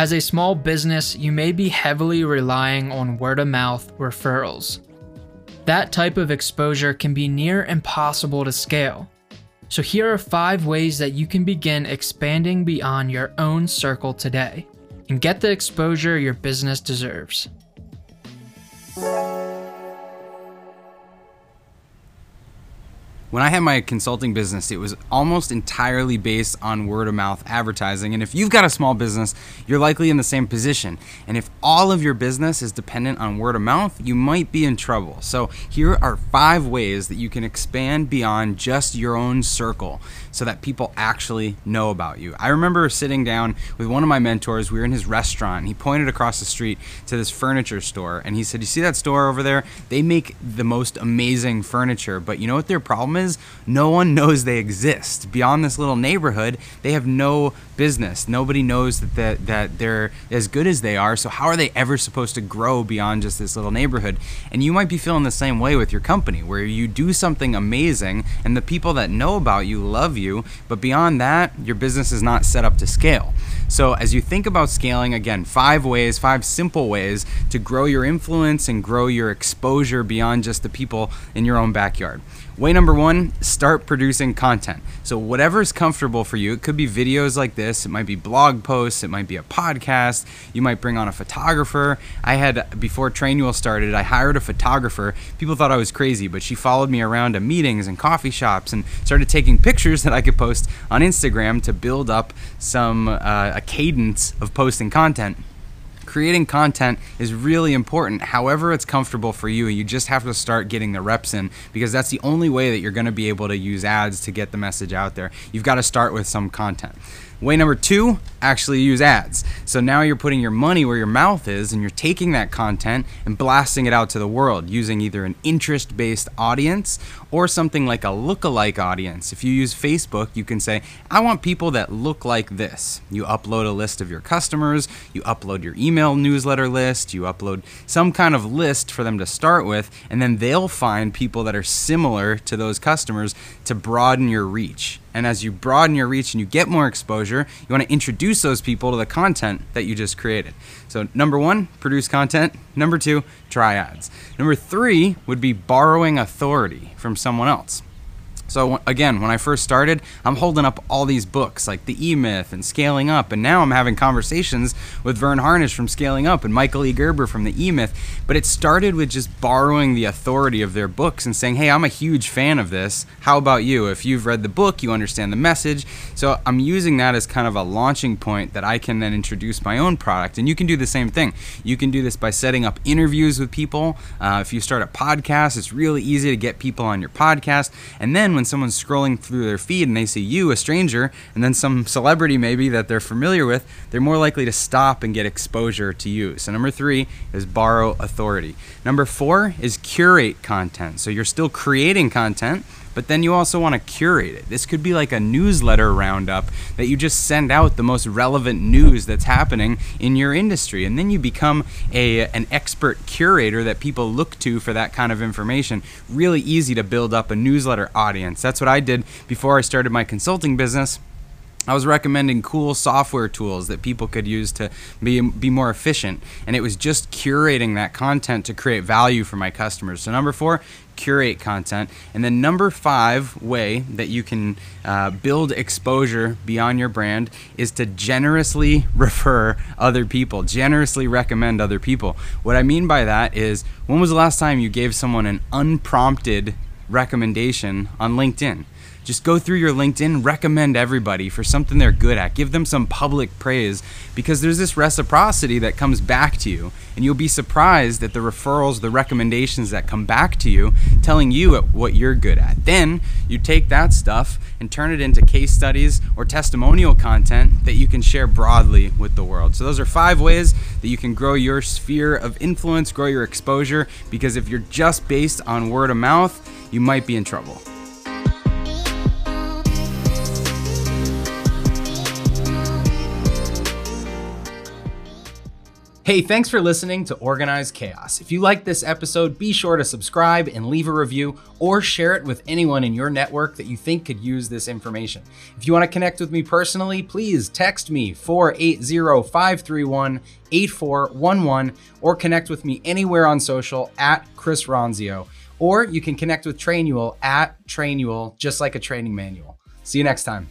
As a small business, you may be heavily relying on word of mouth referrals. That type of exposure can be near impossible to scale. So, here are five ways that you can begin expanding beyond your own circle today and get the exposure your business deserves. When I had my consulting business, it was almost entirely based on word of mouth advertising. And if you've got a small business, you're likely in the same position. And if all of your business is dependent on word of mouth, you might be in trouble. So, here are five ways that you can expand beyond just your own circle so that people actually know about you. I remember sitting down with one of my mentors. We were in his restaurant. He pointed across the street to this furniture store and he said, You see that store over there? They make the most amazing furniture, but you know what their problem is? Is no one knows they exist. Beyond this little neighborhood, they have no business. Nobody knows that, that, that they're as good as they are. So, how are they ever supposed to grow beyond just this little neighborhood? And you might be feeling the same way with your company, where you do something amazing and the people that know about you love you, but beyond that, your business is not set up to scale. So, as you think about scaling, again, five ways, five simple ways to grow your influence and grow your exposure beyond just the people in your own backyard. Way number one, start producing content. So, whatever is comfortable for you, it could be videos like this, it might be blog posts, it might be a podcast, you might bring on a photographer. I had, before Trainual started, I hired a photographer. People thought I was crazy, but she followed me around to meetings and coffee shops and started taking pictures that I could post on Instagram to build up some uh, a cadence of posting content creating content is really important. However, it's comfortable for you, you just have to start getting the reps in because that's the only way that you're going to be able to use ads to get the message out there. You've got to start with some content. Way number two, actually use ads. So now you're putting your money where your mouth is and you're taking that content and blasting it out to the world using either an interest based audience or something like a look-alike audience. If you use Facebook, you can say, I want people that look like this. You upload a list of your customers, you upload your email newsletter list, you upload some kind of list for them to start with, and then they'll find people that are similar to those customers to broaden your reach. And as you broaden your reach and you get more exposure, you want to introduce those people to the content that you just created. So, number one, produce content. Number two, try ads. Number three would be borrowing authority from someone else. So again, when I first started, I'm holding up all these books like The E Myth and Scaling Up, and now I'm having conversations with Verne Harnish from Scaling Up and Michael E. Gerber from The E Myth. But it started with just borrowing the authority of their books and saying, "Hey, I'm a huge fan of this. How about you? If you've read the book, you understand the message." So I'm using that as kind of a launching point that I can then introduce my own product, and you can do the same thing. You can do this by setting up interviews with people. Uh, if you start a podcast, it's really easy to get people on your podcast, and then when someone's scrolling through their feed and they see you, a stranger, and then some celebrity maybe that they're familiar with, they're more likely to stop and get exposure to you. So, number three is borrow authority. Number four is curate content. So, you're still creating content but then you also want to curate it. This could be like a newsletter roundup that you just send out the most relevant news that's happening in your industry. And then you become a, an expert curator that people look to for that kind of information. Really easy to build up a newsletter audience. That's what I did before I started my consulting business. I was recommending cool software tools that people could use to be, be more efficient. And it was just curating that content to create value for my customers. So, number four, curate content. And then, number five way that you can uh, build exposure beyond your brand is to generously refer other people, generously recommend other people. What I mean by that is when was the last time you gave someone an unprompted recommendation on LinkedIn? Just go through your LinkedIn, recommend everybody for something they're good at. Give them some public praise because there's this reciprocity that comes back to you. And you'll be surprised at the referrals, the recommendations that come back to you telling you what you're good at. Then you take that stuff and turn it into case studies or testimonial content that you can share broadly with the world. So, those are five ways that you can grow your sphere of influence, grow your exposure, because if you're just based on word of mouth, you might be in trouble. Hey, thanks for listening to Organized Chaos. If you like this episode, be sure to subscribe and leave a review or share it with anyone in your network that you think could use this information. If you want to connect with me personally, please text me 480 531 8411 or connect with me anywhere on social at Chris Ronzio. Or you can connect with Trainual at Trainual, just like a training manual. See you next time.